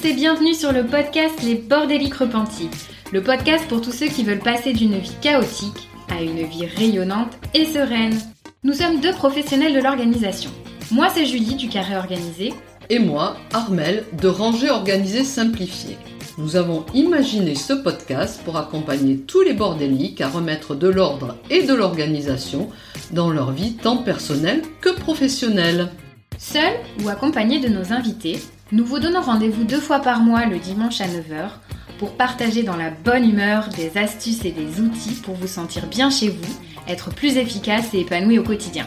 tous et bienvenue sur le podcast Les Bordéliques Repentis, le podcast pour tous ceux qui veulent passer d'une vie chaotique à une vie rayonnante et sereine. Nous sommes deux professionnels de l'organisation. Moi, c'est Julie du Carré Organisé. Et moi, Armel de Ranger Organisé Simplifié. Nous avons imaginé ce podcast pour accompagner tous les bordéliques à remettre de l'ordre et de l'organisation dans leur vie tant personnelle que professionnelle. Seul ou accompagné de nos invités, nous vous donnons rendez-vous deux fois par mois le dimanche à 9h pour partager dans la bonne humeur des astuces et des outils pour vous sentir bien chez vous, être plus efficace et épanoui au quotidien.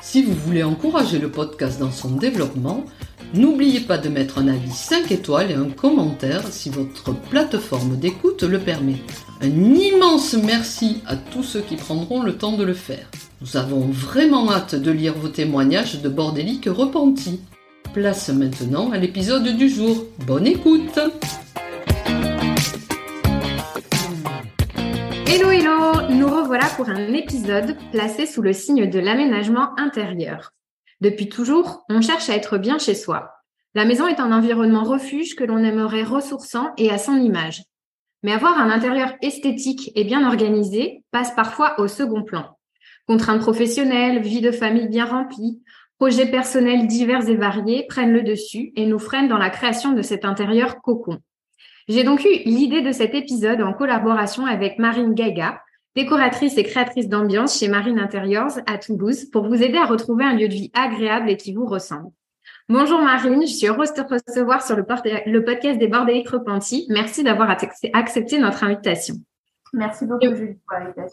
Si vous voulez encourager le podcast dans son développement, n'oubliez pas de mettre un avis 5 étoiles et un commentaire si votre plateforme d'écoute le permet. Un immense merci à tous ceux qui prendront le temps de le faire. Nous avons vraiment hâte de lire vos témoignages de bordéliques repentis. Place maintenant à l'épisode du jour. Bonne écoute Hello hello Nous revoilà pour un épisode placé sous le signe de l'aménagement intérieur. Depuis toujours, on cherche à être bien chez soi. La maison est un environnement refuge que l'on aimerait ressourçant et à son image. Mais avoir un intérieur esthétique et bien organisé passe parfois au second plan. Contraintes professionnelles, vie de famille bien remplie, projets personnels divers et variés prennent le dessus et nous freinent dans la création de cet intérieur cocon. J'ai donc eu l'idée de cet épisode en collaboration avec Marine Gaga, décoratrice et créatrice d'ambiance chez Marine Interiors à Toulouse, pour vous aider à retrouver un lieu de vie agréable et qui vous ressemble. Bonjour Marine, je suis heureuse de te recevoir sur le, podcast des Bordéliques Repentis. Merci d'avoir accepté notre invitation. Merci beaucoup, Julie,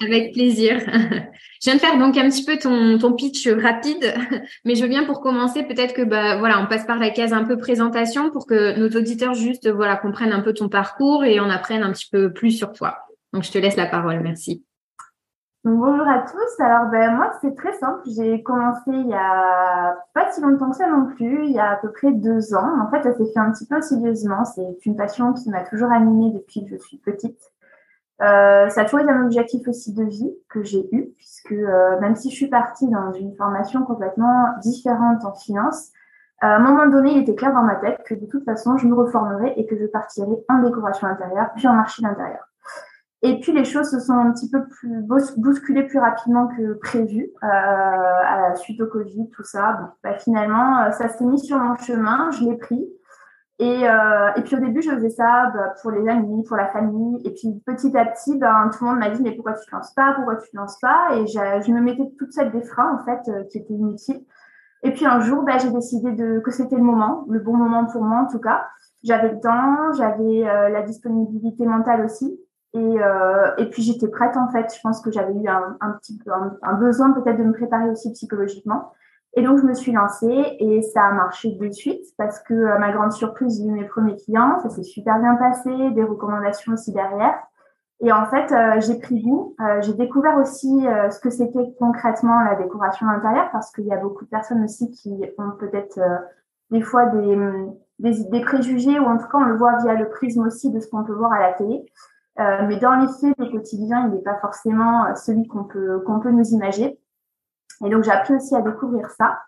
Avec plaisir. Je viens de faire donc un petit peu ton, ton pitch rapide, mais je bien pour commencer, peut-être que bah voilà, on passe par la case un peu présentation pour que nos auditeurs juste voilà comprennent un peu ton parcours et en apprennent un petit peu plus sur toi. Donc je te laisse la parole, merci. bonjour à tous. Alors ben moi c'est très simple. J'ai commencé il y a pas si longtemps que ça non plus, il y a à peu près deux ans. En fait ça s'est fait un petit peu insidieusement. C'est une passion qui m'a toujours animée depuis que je suis petite. Euh, ça a toujours été un objectif aussi de vie que j'ai eu, puisque euh, même si je suis partie dans une formation complètement différente en finance, à un moment donné, il était clair dans ma tête que de toute façon, je me reformerais et que je partirais en décoration intérieure, puis en marché d'intérieur. Et puis les choses se sont un petit peu plus bousculées plus rapidement que prévu euh, à la suite au Covid, tout ça. Bon, bah, finalement, euh, ça s'est mis sur mon chemin, je l'ai pris. Et, euh, et puis au début, je faisais ça bah, pour les amis, pour la famille. Et puis petit à petit, ben, tout le monde m'a dit mais pourquoi tu te lances pas, pourquoi tu te lances pas? Et je me mettais toute cette des en fait euh, qui étaient inutiles. Et puis un jour, ben, j'ai décidé de, que c'était le moment, le bon moment pour moi en tout cas. J'avais le temps, j'avais euh, la disponibilité mentale aussi. Et, euh, et puis j'étais prête en fait. Je pense que j'avais eu un, un petit peu un besoin peut-être de me préparer aussi psychologiquement. Et donc, je me suis lancée et ça a marché de suite parce que, à ma grande surprise, j'ai eu mes premiers clients. Ça s'est super bien passé, des recommandations aussi derrière. Et en fait, euh, j'ai pris goût. Euh, j'ai découvert aussi euh, ce que c'était concrètement la décoration intérieure parce qu'il y a beaucoup de personnes aussi qui ont peut-être des fois des, des, des, préjugés ou en tout cas, on le voit via le prisme aussi de ce qu'on peut voir à la télé. mais dans les faits, le quotidien, il n'est pas forcément celui qu'on peut, qu'on peut nous imaginer. Et donc, j'ai appris aussi à découvrir ça.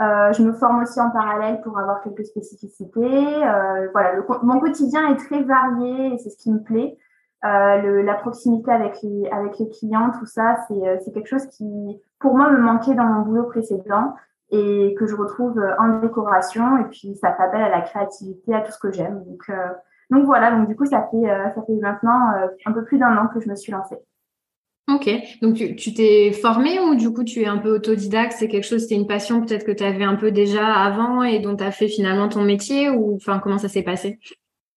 Euh, je me forme aussi en parallèle pour avoir quelques spécificités. Euh, voilà, mon quotidien est très varié et c'est ce qui me plaît. Euh, le, la proximité avec les, avec les clients, tout ça, c'est, euh, quelque chose qui, pour moi, me manquait dans mon boulot précédent et que je retrouve en décoration. Et puis, ça appel à la créativité, à tout ce que j'aime. Donc, euh, donc voilà, donc du coup, ça fait, euh, ça fait maintenant un peu plus d'un an que je me suis lancée. Ok, donc tu t'es formé ou du coup tu es un peu autodidacte? C'est quelque chose, c'était une passion peut-être que tu avais un peu déjà avant et dont tu as fait finalement ton métier ou enfin comment ça s'est passé?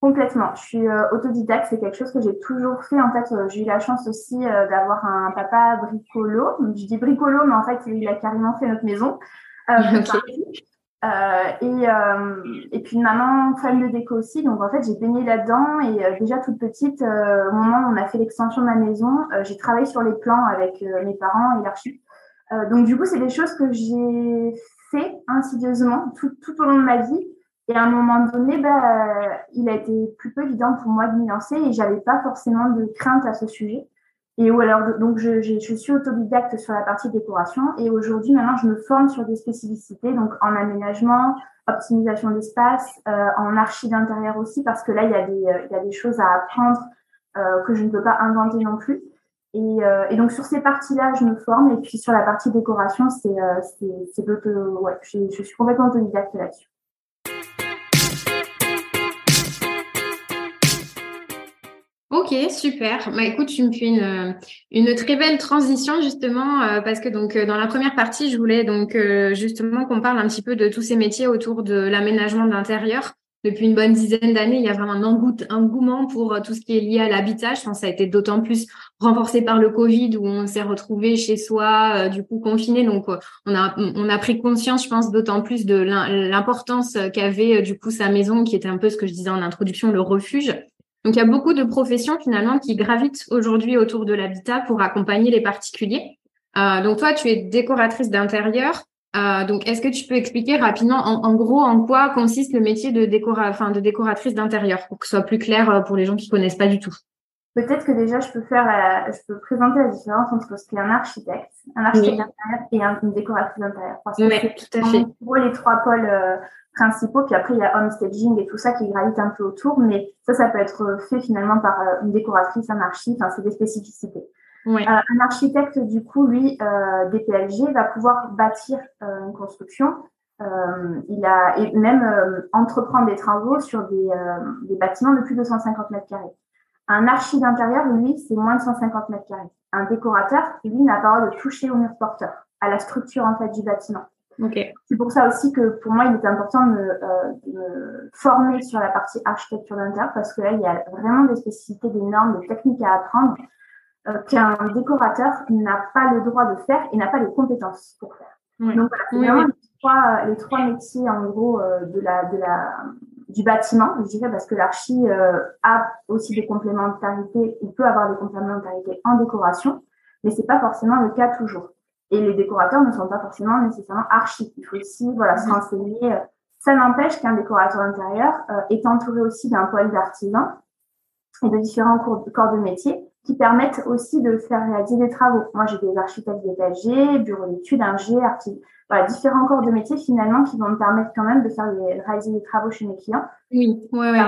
Complètement. Je suis euh, autodidacte, c'est quelque chose que j'ai toujours fait. En fait, euh, j'ai eu la chance aussi euh, d'avoir un papa bricolo. je dis bricolo, mais en fait, il a carrément fait notre maison. Euh, et, euh, et puis maman fan de déco aussi, donc en fait j'ai baigné là-dedans et euh, déjà toute petite, au moment où on a fait l'extension de ma maison, j'ai travaillé sur les plans avec mes parents et l'archi. donc du coup c'est des choses que j'ai fait insidieusement tout, tout, au long de ma vie et à un moment donné, bah, il a été plus peu évident pour moi de m'y lancer et j'avais pas forcément de crainte à ce sujet. Et ou alors, donc, je, je, suis autodidacte sur la partie décoration. Et aujourd'hui, maintenant, je me forme sur des spécificités, donc en aménagement, optimisation d'espace, euh, en archi d'intérieur aussi, parce que là, il y a des, il y a des choses à apprendre euh, que je ne peux pas inventer non plus. Et, euh, et donc, sur ces parties-là, je me forme. Et puis, sur la partie décoration, c'est, euh, c'est, ouais, je, je suis complètement autodidacte là-dessus. Super. Bah écoute, tu me fais une, une très belle transition justement euh, parce que donc euh, dans la première partie, je voulais donc euh, justement qu'on parle un petit peu de tous ces métiers autour de l'aménagement d'intérieur. Depuis une bonne dizaine d'années, il y a vraiment un, engouement pour tout ce qui est lié à l'habitat. Je pense que ça a été d'autant plus renforcé par le Covid où on s'est retrouvé chez soi, du coup confiné. Donc on a on a pris conscience, je pense, d'autant plus de l'importance qu'avait du coup sa maison, qui était un peu ce que je disais en introduction, le refuge. Donc, il y a beaucoup de professions finalement qui gravitent aujourd'hui autour de l'habitat pour accompagner les particuliers. Euh, donc, toi, tu es décoratrice d'intérieur. Euh, donc, est-ce que tu peux expliquer rapidement, en, gros, en quoi consiste le métier de, décora enfin, de décoratrice d'intérieur, pour que ce soit plus clair euh, pour les gens qui connaissent pas du tout? Peut-être que déjà, je peux faire, je peux présenter la différence entre ce qu'est un architecte, un architecte d'intérieur et un, une décoratrice d'intérieur. Parce que oui, tout à fait. Pour les trois pôles euh, principaux. Puis après, il y a home staging et tout ça qui gravite un peu autour. Mais ça, ça peut être fait finalement par euh, une décoratrice, un archi. Enfin, c'est des spécificités. Euh, un architecte, du coup, lui, euh, DPLG, va pouvoir bâtir euh, une construction. Euh, il a et même entreprendre des travaux sur des, des bâtiments de plus de 150 mètres carrés. Un archi d'intérieur, lui, c'est moins de 150 mètres carrés. Un décorateur, lui, n'a pas le droit de toucher au mur porteur, à la structure en fait du bâtiment. C'est pour ça aussi que pour moi, il est important de me, euh, de me former sur la partie architecture d'intérieur parce que là, il y a vraiment des spécificités, des normes, des techniques à apprendre euh, qu'un décorateur n'a pas le droit de faire et n'a pas les compétences pour faire. Donc voilà, c'est vraiment les, trois, les trois métiers en gros euh, de la, de la, du bâtiment, je dirais, parce que l'archi a aussi des complémentarités, il peut avoir des complémentarités en décoration, mais c'est pas forcément le cas toujours. Et les décorateurs ne sont pas forcément nécessairement archi. Il faut aussi voilà, se renseigner. Ça n'empêche qu'un décorateur intérieur euh, est entouré aussi d'un pôle d'artisans et de différents corps de métier qui permettent aussi de faire réaliser des travaux. Moi, j'ai des architectes d'étagers, bureaux d'études, ingé, artistes, voilà, différents corps de métier finalement qui vont me permettre quand même de faire réaliser des travaux chez mes clients. Oui, ouais, ouais.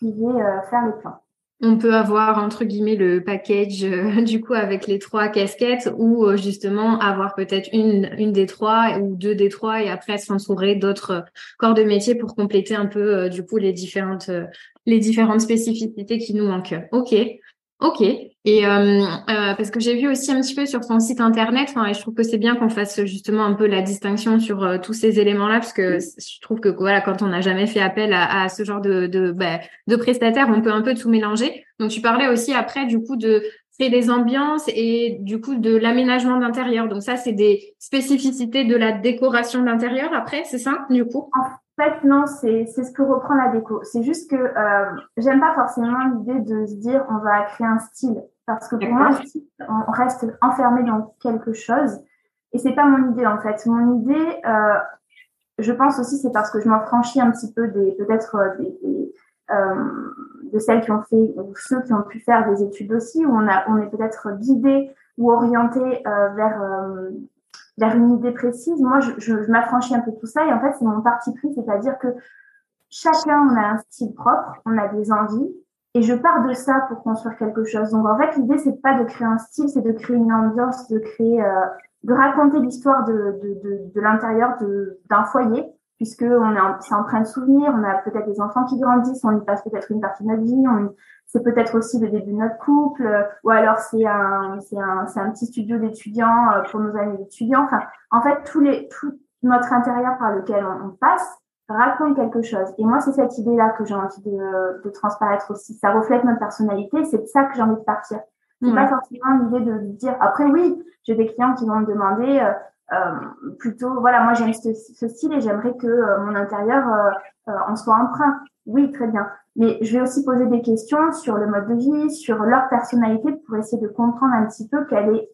qui vais euh, faire les plans. On peut avoir entre guillemets le package euh, du coup avec les trois casquettes ou euh, justement avoir peut-être une, une des trois ou deux des trois et après s'entourer d'autres corps de métier pour compléter un peu euh, du coup les différentes les différentes spécificités qui nous manquent. Ok, Ok. Et euh, euh, parce que j'ai vu aussi un petit peu sur ton site internet, et je trouve que c'est bien qu'on fasse justement un peu la distinction sur euh, tous ces éléments-là, parce que je trouve que voilà, quand on n'a jamais fait appel à, à ce genre de de, bah, de prestataires, on peut un peu tout mélanger. Donc tu parlais aussi après du coup de créer des ambiances et du coup de l'aménagement d'intérieur. Donc ça, c'est des spécificités de la décoration d'intérieur. Après, c'est ça du coup? Fait, non, c'est ce que reprend la déco. C'est juste que euh, j'aime pas forcément l'idée de se dire on va créer un style. Parce que pour moi, on reste enfermé dans quelque chose. Et c'est pas mon idée, en fait. Mon idée, euh, je pense aussi, c'est parce que je m'en franchis un petit peu des, peut-être euh, des, euh, de celles qui ont fait, ou ceux qui ont pu faire des études aussi, où on, a, on est peut-être guidé ou orienté vers vers une idée précise. Moi, je, m'affranchis un peu de tout ça et en fait, c'est mon parti pris, c'est-à-dire que chacun, on a un style propre, on a des envies et je pars de ça pour construire quelque chose. Donc, en fait, l'idée, c'est pas de créer un style, c'est de créer une ambiance, de créer, euh, de raconter l'histoire de, de, de, l'intérieur d'un foyer puisque on est c'est empreint de souvenirs, on a peut-être des enfants qui grandissent, on y passe peut-être une partie de notre vie, on, c'est peut-être aussi le début de notre couple, euh, ou alors c'est un, c'est un, c'est un petit studio d'étudiants euh, pour nos amis d'étudiants. Enfin, en fait, tous les, tout notre intérieur par lequel on, passe raconte quelque chose. Et moi, c'est cette idée-là que j'ai envie de, de transparaître aussi. Ça reflète notre personnalité, c'est de ça que j'ai envie de partir. C'est pas forcément l'idée de dire. Après, oui, j'ai des clients qui vont me demander. Euh, euh, plutôt, voilà, moi j'aime ce, ce, style et j'aimerais que euh, mon intérieur euh, en soit emprunt. Oui, très bien. Mais je vais aussi poser des questions sur le mode de vie, sur leur personnalité pour essayer de comprendre un petit peu quelle est,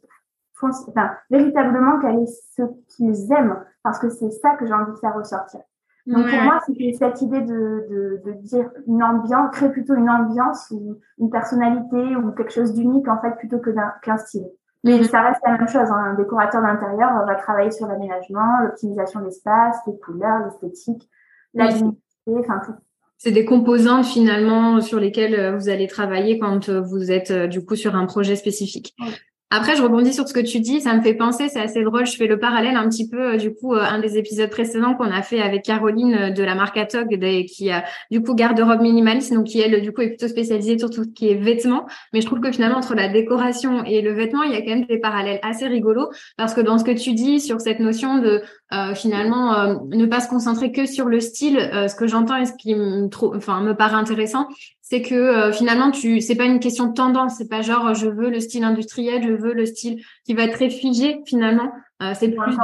enfin, véritablement quelle est ce qu'ils aiment, parce que c'est ça que j'ai envie de faire ressortir. Donc pour moi, c'était cette idée de, de, de, dire une ambiance, créer plutôt une ambiance ou une personnalité ou quelque chose d'unique en fait plutôt que qu'un style. Mais mhm. ça reste la même chose. Hein. Un décorateur d'intérieur va travailler sur l'aménagement, l'optimisation d'espace, les couleurs, l'esthétique, la luminosité, enfin tout. C'est des composantes finalement sur lesquelles euh, vous allez travailler quand euh, vous êtes euh, du coup sur un projet spécifique. Après, je rebondis sur ce que tu dis. Ça me fait penser, c'est assez drôle. Je fais le parallèle un petit peu, du coup, un des épisodes précédents qu'on a fait avec Caroline de la marque Atog, qui a du coup garde-robe minimaliste, donc qui elle, du coup, est plutôt spécialisée sur tout ce qui est vêtements. Mais je trouve que finalement, entre la décoration et le vêtement, il y a quand même des parallèles assez rigolos parce que dans ce que tu dis sur cette notion de finalement ne pas se concentrer que sur le style, ce que j'entends et ce qui me, enfin, me paraît intéressant, c'est que euh, finalement tu c'est pas une question de tendance c'est pas genre je veux le style industriel je veux le style qui va être réfugié finalement. Euh, c'est plus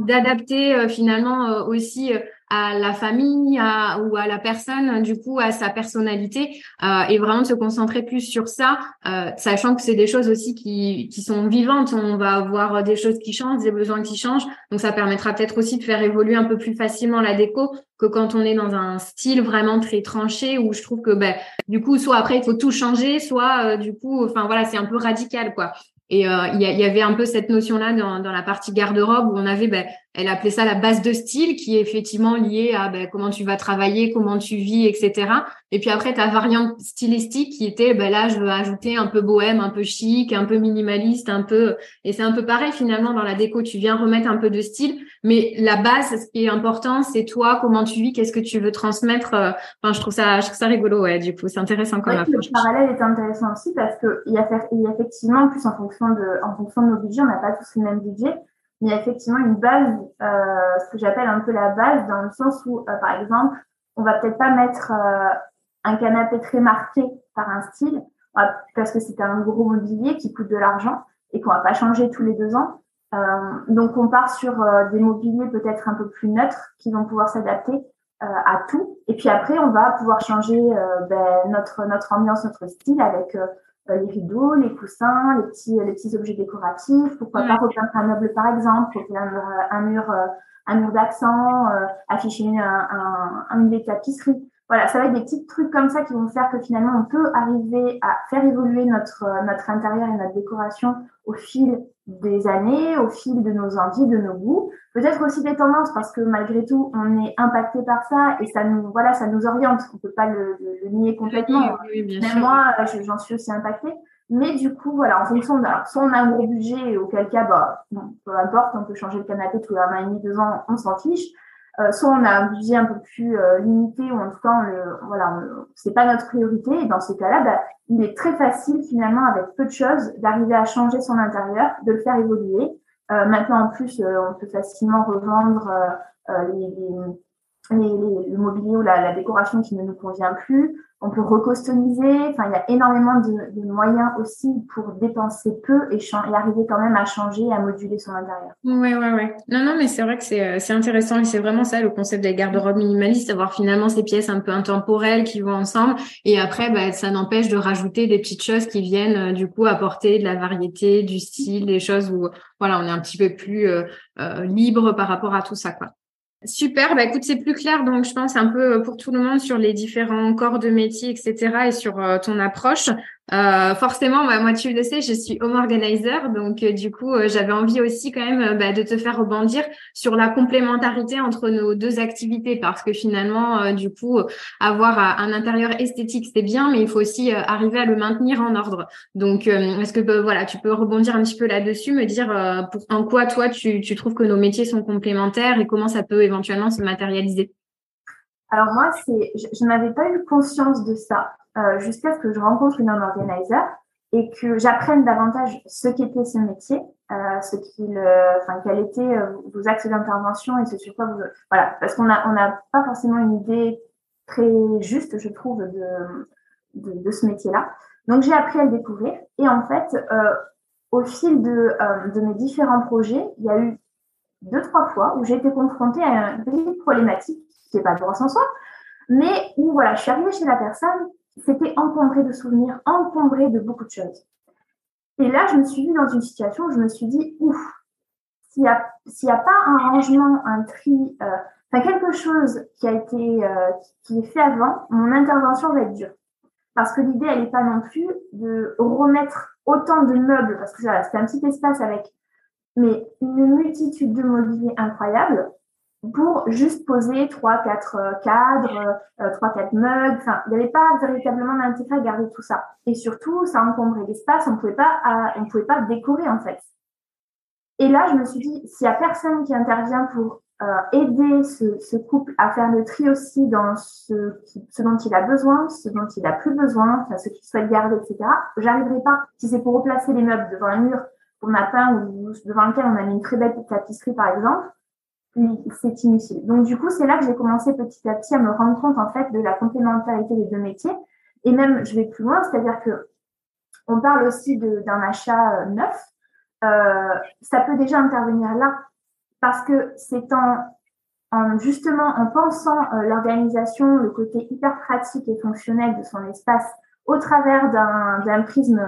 d'adapter euh, finalement aussi à la famille ou à la personne, du coup, à sa personnalité, euh, et vraiment de se concentrer plus sur ça, euh, sachant que c'est des choses aussi qui, qui sont vivantes. On va avoir des choses qui changent, des besoins qui changent. Donc, ça permettra peut-être aussi de faire évoluer un peu plus facilement la déco que quand on est dans un style vraiment très tranché où je trouve que, ben, du coup, soit après, il faut tout changer, soit, euh, du coup, enfin, voilà, c'est un peu radical, quoi. Et euh, il y, avait un peu cette notion-là dans, dans la partie garde-robe où on avait ben, elle appelait ça la base de style, qui est effectivement liée à ben, comment tu vas travailler, comment tu vis, etc. Et puis après, ta variante stylistique qui était, ben, là, je veux ajouter un peu bohème, un peu chic, un peu minimaliste, un peu... Et c'est un peu pareil finalement dans la déco, tu viens remettre un peu de style, mais la base, ce qui est important, c'est toi, comment tu vis, qu'est-ce que tu veux transmettre. Euh, enfin, je trouve ça, je trouve ça rigolo, ouais, du coup, c'est intéressant comme approche. Le parallèle est intéressant aussi parce que il y a, il y a effectivement, plus en fonction de, en fonction de nos budgets, on n'a pas tous le même budget il y a effectivement une base, euh, ce que j'appelle un peu la base, dans le sens où, euh, par exemple, on va peut-être pas mettre euh, un canapé très marqué par un style, parce que c'est un gros mobilier qui coûte de l'argent et qu'on va pas changer tous les deux ans. donc, on part sur des mobiliers peut-être un peu plus neutres qui vont pouvoir s'adapter à tout. Et puis après, on va pouvoir changer ben, notre notre ambiance, notre style avec euh, les rideaux, les coussins, les petits, les petits objets décoratifs. Pourquoi pas repeindre un meuble par exemple, repeindre un mur, un mur euh, d'accent, euh, afficher un, un, un, une tapisserie. Voilà, ça va être des petits trucs comme ça qui vont faire que finalement on peut arriver à faire évoluer notre notre intérieur et notre décoration au fil des années, au fil de nos envies, de nos goûts, peut-être aussi des tendances parce que malgré tout on est impacté par ça et ça nous voilà ça nous oriente. On peut pas le, le, nier complètement. Même moi j'en suis aussi impactée. Mais du coup, voilà, en fonction de, alors, soit on a un gros budget, auquel cas, bah, peu importe, on peut changer le canapé tous les un an et demi, deux ans, on s'en fiche. Euh, soit on a un budget un peu plus euh, limité ou en tout cas, le, voilà, c'est pas notre priorité. Et dans ces cas-là, bah, il est très facile finalement avec peu de choses d'arriver à changer son intérieur, de le faire évoluer. Euh, maintenant, en plus, on peut facilement revendre les, le mobilier ou la, décoration qui ne nous convient plus on peut recustomiser. Enfin, il y a énormément de, moyens aussi pour dépenser peu et, arriver quand même à changer, à moduler son intérieur. Ouais, ouais, ouais. Non, non, mais c'est vrai que c'est, euh, intéressant et c'est vraiment ça le concept des garde-robes minimalistes, avoir finalement ces pièces un peu intemporelles qui vont ensemble. Et après, bah, ça n'empêche de rajouter des petites choses qui viennent euh, du coup apporter de la variété, du style, des choses où voilà, on est un petit peu plus euh, libre par rapport à tout ça, quoi. Super, bah écoute, c'est plus clair, donc je pense un peu pour tout le monde sur les différents corps de métier, etc. et sur euh, ton approche. Euh, forcément, bah, moi tu le sais, je suis home organizer, donc euh, du coup euh, j'avais envie aussi quand même bah, de te faire rebondir sur la complémentarité entre nos deux activités, parce que finalement, du coup, avoir un intérieur esthétique c'est bien, mais il faut aussi arriver à le maintenir en ordre. Donc, est-ce que voilà, tu peux rebondir un petit peu là-dessus, me dire pour, en quoi toi tu, trouves que nos métiers sont complémentaires et comment ça peut éventuellement se matérialiser? Alors moi, c'est, je, n'avais pas eu conscience de ça euh, jusqu'à ce que je rencontre une homme organizer et que j'apprenne davantage ce qu'était ce métier, euh, ce qu'il, enfin quel était euh, vos axes d'intervention et ce sur quoi vous, voilà, parce qu'on a on n'a pas forcément une idée très juste, je trouve, de de, de ce métier-là. Donc j'ai appris à le découvrir et en fait, euh, au fil de de mes différents projets, il y a eu deux trois fois où j'ai été confrontée à une petite problématique qui n'est pas droit en soi, mais où voilà, je suis arrivée chez la personne, c'était encombré de souvenirs, encombré de beaucoup de choses. Et là, je me suis vue dans une situation où je me suis dit, ouf, s'il n'y a, pas un rangement, un tri, euh, enfin quelque chose qui a été qui est fait avant, mon intervention va être dure. Parce que l'idée, elle n'est pas non plus de remettre autant de meubles, parce que c'est un petit espace avec mais une multitude de mobilier incroyable pour juste poser trois, quatre euh, cadres, euh, trois, quatre mugs. Enfin, il n'y avait pas véritablement d'intérêt à garder tout ça. Et surtout, ça encombrait l'espace. On pouvait pas, euh, on pouvait pas décorer en fait. Et là, je me suis dit, s'il y a personne qui intervient pour aider ce, ce, couple à faire le tri aussi dans ce, ce dont il a besoin, ce dont il a plus besoin, enfin, ce qu'il souhaite garder, etc. J'arriverai pas. Si c'est pour replacer les meubles devant un mur qu'on a peint ou devant lequel on a mis une très belle tapisserie, par exemple, c'est inutile. Donc du coup, c'est là que j'ai commencé petit à petit à me rendre compte en fait de la complémentarité des deux métiers. Et même, je vais plus loin, c'est-à-dire que on parle aussi d'un achat euh, neuf. Euh, ça peut déjà intervenir là parce que c'est en, justement en pensant euh, l'organisation, le côté hyper pratique et fonctionnel de son espace au travers d'un prisme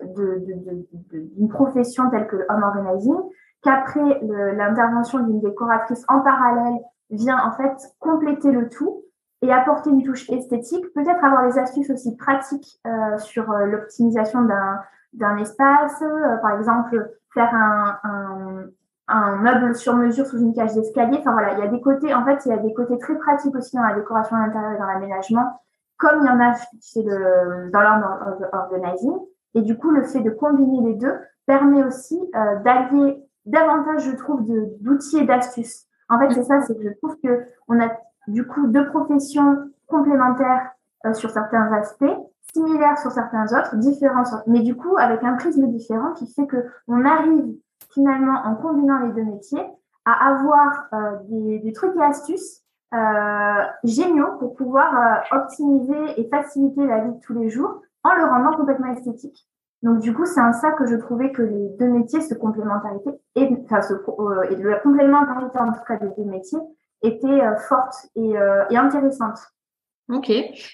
d'une profession telle que home organizing, qu'après l'intervention d'une décoratrice en parallèle vient en fait compléter le tout et apporter une touche esthétique, peut-être avoir des astuces aussi pratiques euh, sur euh, l'optimisation d'un espace, euh, par exemple faire un, un, un, meuble sur mesure sous une cage d'escalier. Enfin voilà, il y a des côtés, en fait, il y a des côtés très pratiques aussi dans la décoration intérieure et dans l'aménagement, comme il y en a chez le, dans l'organizing. Et du coup, le fait de combiner les deux permet aussi euh, d'allier davantage, je trouve, d'outils et d'astuces. En fait, c'est ça, c'est que je trouve que on a du coup deux professions complémentaires euh, sur certains aspects, similaires sur certains autres, différents, mais du coup avec un prisme différent qui fait que on arrive finalement en combinant les deux métiers à avoir euh, des, des, trucs et astuces euh, géniaux pour pouvoir euh, optimiser et faciliter la vie de tous les jours en le rendant complètement esthétique. Donc du coup, c'est en ça que je trouvais que les deux métiers, se complémentarité et, enfin, euh, et la complémentarité en tout cas des deux métiers était euh, forte et, euh, et intéressante. Ok.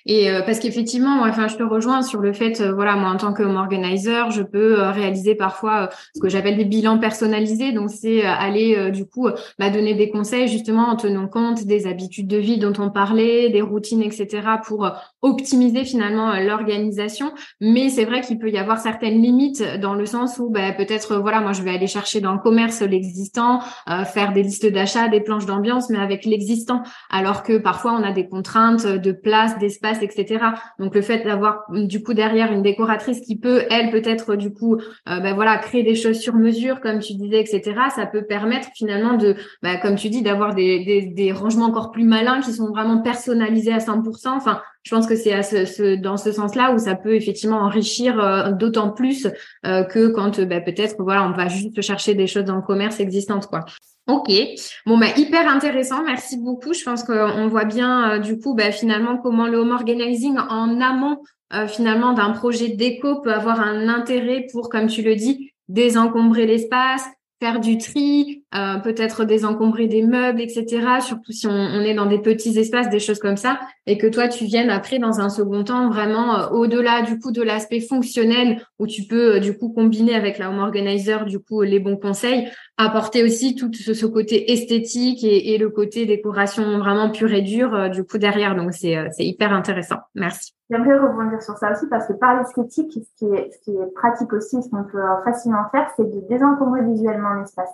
Et euh, parce qu'effectivement, enfin, je te rejoins sur le fait, euh, voilà, moi en tant que je peux euh, réaliser parfois ce que j'appelle des bilans personnalisés. Donc c'est aller du coup bah, donner des conseils justement en tenant compte des habitudes de vie dont on parlait, des routines, etc. pour optimiser finalement l'organisation. Mais c'est vrai qu'il peut y avoir certaines limites dans le sens où bah, peut-être voilà, moi je vais aller chercher dans le commerce l'existant, faire des listes d'achats, des planches d'ambiance, mais avec l'existant. Alors que parfois on a des contraintes de place, d'espace, etc. Donc le fait d'avoir du coup derrière une décoratrice qui peut, elle, peut-être du coup, ben voilà, créer des choses sur mesure, comme tu disais, etc. Ça peut permettre finalement de, ben, comme tu dis, d'avoir des, des, des, rangements encore plus malins qui sont vraiment personnalisés à 100%. Enfin, je pense que c'est à ce, dans ce sens-là où ça peut effectivement enrichir euh, d'autant plus euh, que quand ben, peut-être voilà, on va juste chercher des choses dans commerce existantes, quoi. Ok, bon bah hyper intéressant, merci beaucoup. Je pense qu'on voit bien euh, du coup bah, finalement comment le home organizing en amont euh, finalement d'un projet déco peut avoir un intérêt pour, comme tu le dis, désencombrer l'espace, faire du tri, euh, peut-être désencombrer des meubles, etc. Surtout si on, est dans des petits espaces, des choses comme ça, et que toi tu viennes après dans un second temps vraiment euh, au-delà du coup de l'aspect fonctionnel où tu peux euh, du coup combiner avec la home organizer du coup les bons conseils, apporter aussi tout ce, côté esthétique et, et, le côté décoration vraiment pur et dur du coup derrière. Donc c'est hyper intéressant. Merci. J'aimerais rebondir sur ça aussi parce que par l'esthétique, ce qui est ce qui est pratique aussi, ce qu'on peut facilement faire, c'est de désencombrer visuellement l'espace.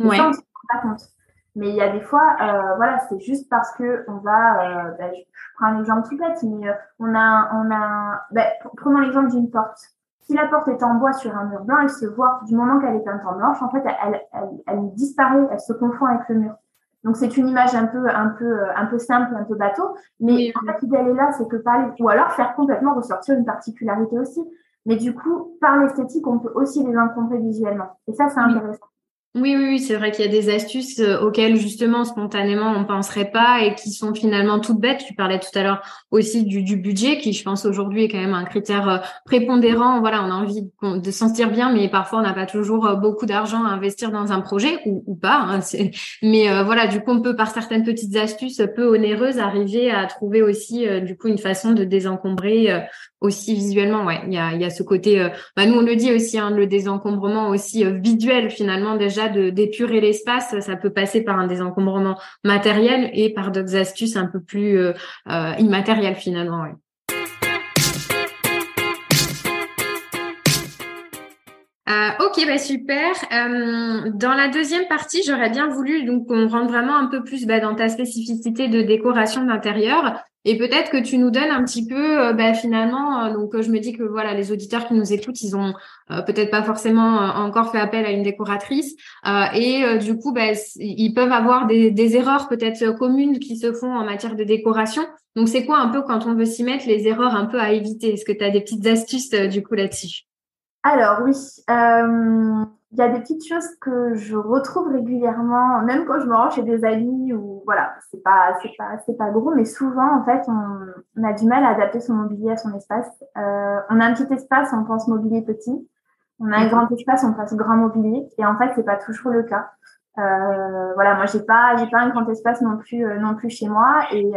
Ouais. Ça, on se rend pas compte. Mais il y a des fois, euh, voilà, c'est juste parce que on va, euh, bah, je prends un exemple tout bête, mais euh, on a, on a, bah, prenons l'exemple d'une porte. Si la porte est en bois sur un mur blanc, elle se voit du moment qu'elle est peinte en blanche, en fait, elle, elle, elle, disparaît, elle se confond avec le mur. Donc c'est une image un peu, un peu, euh, un peu simple, un peu bateau, mais en fait l'idée est là, c'est que par, ou alors faire complètement ressortir une particularité aussi. Mais du coup, par l'esthétique, on peut aussi les encombrer visuellement. Et ça, c'est intéressant. Oui, oui, oui c'est vrai qu'il y a des astuces euh, auxquelles justement spontanément on penserait pas et qui sont finalement toutes bêtes. Tu parlais tout à l'heure aussi du, budget qui, je pense aujourd'hui est quand même un critère euh, prépondérant. Voilà, on a envie de, s'en sentir bien, mais parfois on n'a pas toujours euh, beaucoup d'argent à investir dans un projet ou, ou pas. Hein, mais voilà, du coup on peut par certaines petites astuces peu onéreuses arriver à trouver aussi du coup une façon de désencombrer aussi visuellement, ouais. Il y a, ce côté, euh, bah, nous on le dit aussi, hein, le désencombrement aussi euh, visuel finalement déjà de d'épurer l'espace, ça peut passer par un désencombrement matériel et par d'autres astuces un peu plus euh, immatérielles finalement. Ok, bah super. Dans la deuxième partie, j'aurais bien voulu donc qu'on rentre vraiment un peu plus bah, dans ta spécificité de décoration d'intérieur et peut-être que tu nous donnes un petit peu euh, bah, finalement. donc je me dis que voilà, les auditeurs qui nous écoutent, ils ont peut-être pas forcément encore fait appel à une décoratrice et du coup, bah, ils peuvent avoir des, des erreurs peut-être communes qui se font en matière de décoration. Donc c'est quoi un peu quand on veut s'y mettre les erreurs un peu à éviter? Est-ce que tu as des petites astuces du coup là-dessus? Alors oui, euh, il y a des petites choses que je retrouve régulièrement, même quand je me rends chez des amis ou voilà, c'est pas c'est pas c'est pas gros, mais souvent en fait on, a du mal à adapter son mobilier à son espace. Euh, on a un petit espace, on pense mobilier petit. On a un grand espace, on pense grand mobilier, et en fait c'est pas toujours le cas. Euh, voilà, moi j'ai pas j'ai pas un grand espace non plus non plus chez moi, et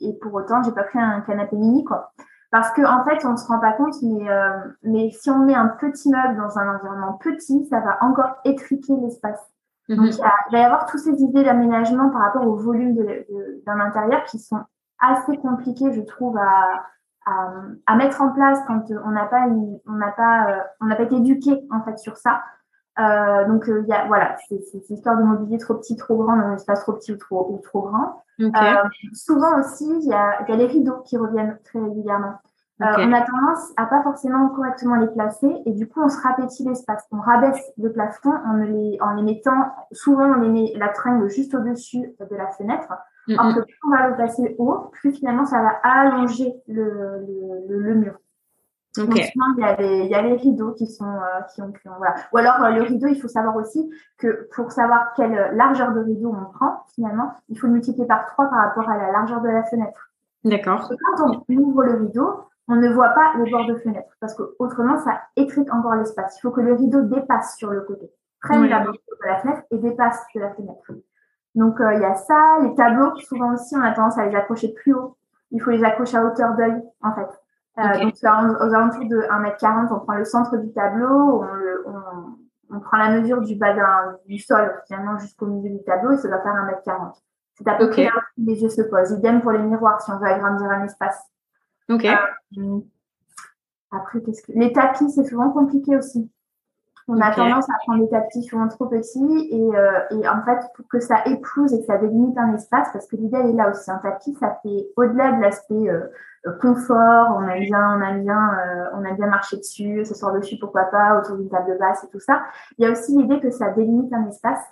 et pour autant j'ai pas pris un canapé mini quoi. Parce qu'en en fait, on ne se rend pas compte, mais, euh, mais si on met un petit meuble dans un environnement petit, ça va encore étriquer l'espace. Mhm. Donc, il, va y avoir toutes ces idées d'aménagement par rapport au volume d'un intérieur qui sont assez compliquées, je trouve, à, à, à mettre en place quand on n'a pas, on n'a pas, euh, on n'a pas été éduqué en fait sur ça. Euh, donc, il y a, voilà, c'est une histoire de mobilier trop petit, trop grand dans un espace trop petit ou trop, ou trop grand. Euh, souvent aussi, il y, a, y a les rideaux qui reviennent très régulièrement. Euh, on a tendance à pas forcément correctement les placer et du coup on se rapétit l'espace. On rabaisse le plafond en les, en les mettant, souvent on les met la tringle juste au-dessus de la fenêtre. Mm Alors que plus on va le placer haut, plus finalement ça va allonger le, le, le, mur. Donc souvent il y, a les, il y a les rideaux qui sont euh, qui ont, voilà. Ou alors euh, le rideau, il faut savoir aussi que pour savoir quelle largeur de rideau on prend, finalement, il faut le multiplier par 3 par rapport à la largeur de la fenêtre. D'accord. Quand on ouvre le rideau, on ne voit pas le bord de fenêtre parce que autrement ça étrique encore l'espace. Il faut que le rideau dépasse sur le côté, prenne la bordure de la fenêtre et dépasse de la fenêtre. Donc euh, il y a ça, les tableaux souvent aussi on a tendance à les accrocher plus haut. Il faut les accrocher à hauteur d'œil en fait. Euh, donc aux alentours de 1m40, on prend le centre du tableau, on, prend la mesure du bas du sol finalement jusqu'au milieu du tableau et ça va faire 1m40. C'est à peu près là où les yeux se posent. Idem pour les miroirs si on veut agrandir un espace. Ok. Euh, après, qu'est-ce que... les tapis, c'est souvent compliqué aussi. On a tendance à prendre des tapis souvent trop petits et, euh, et, en fait, pour que ça épouse et que ça délimite un espace, parce que l'idée est là aussi. Un tapis, ça fait au-delà de l'aspect euh, confort, on aime bien, on aime bien, on aime bien marcher dessus, se s'asseoir dessus, pourquoi pas, autour d'une table basse et tout ça. Il y a aussi l'idée que ça délimite un espace.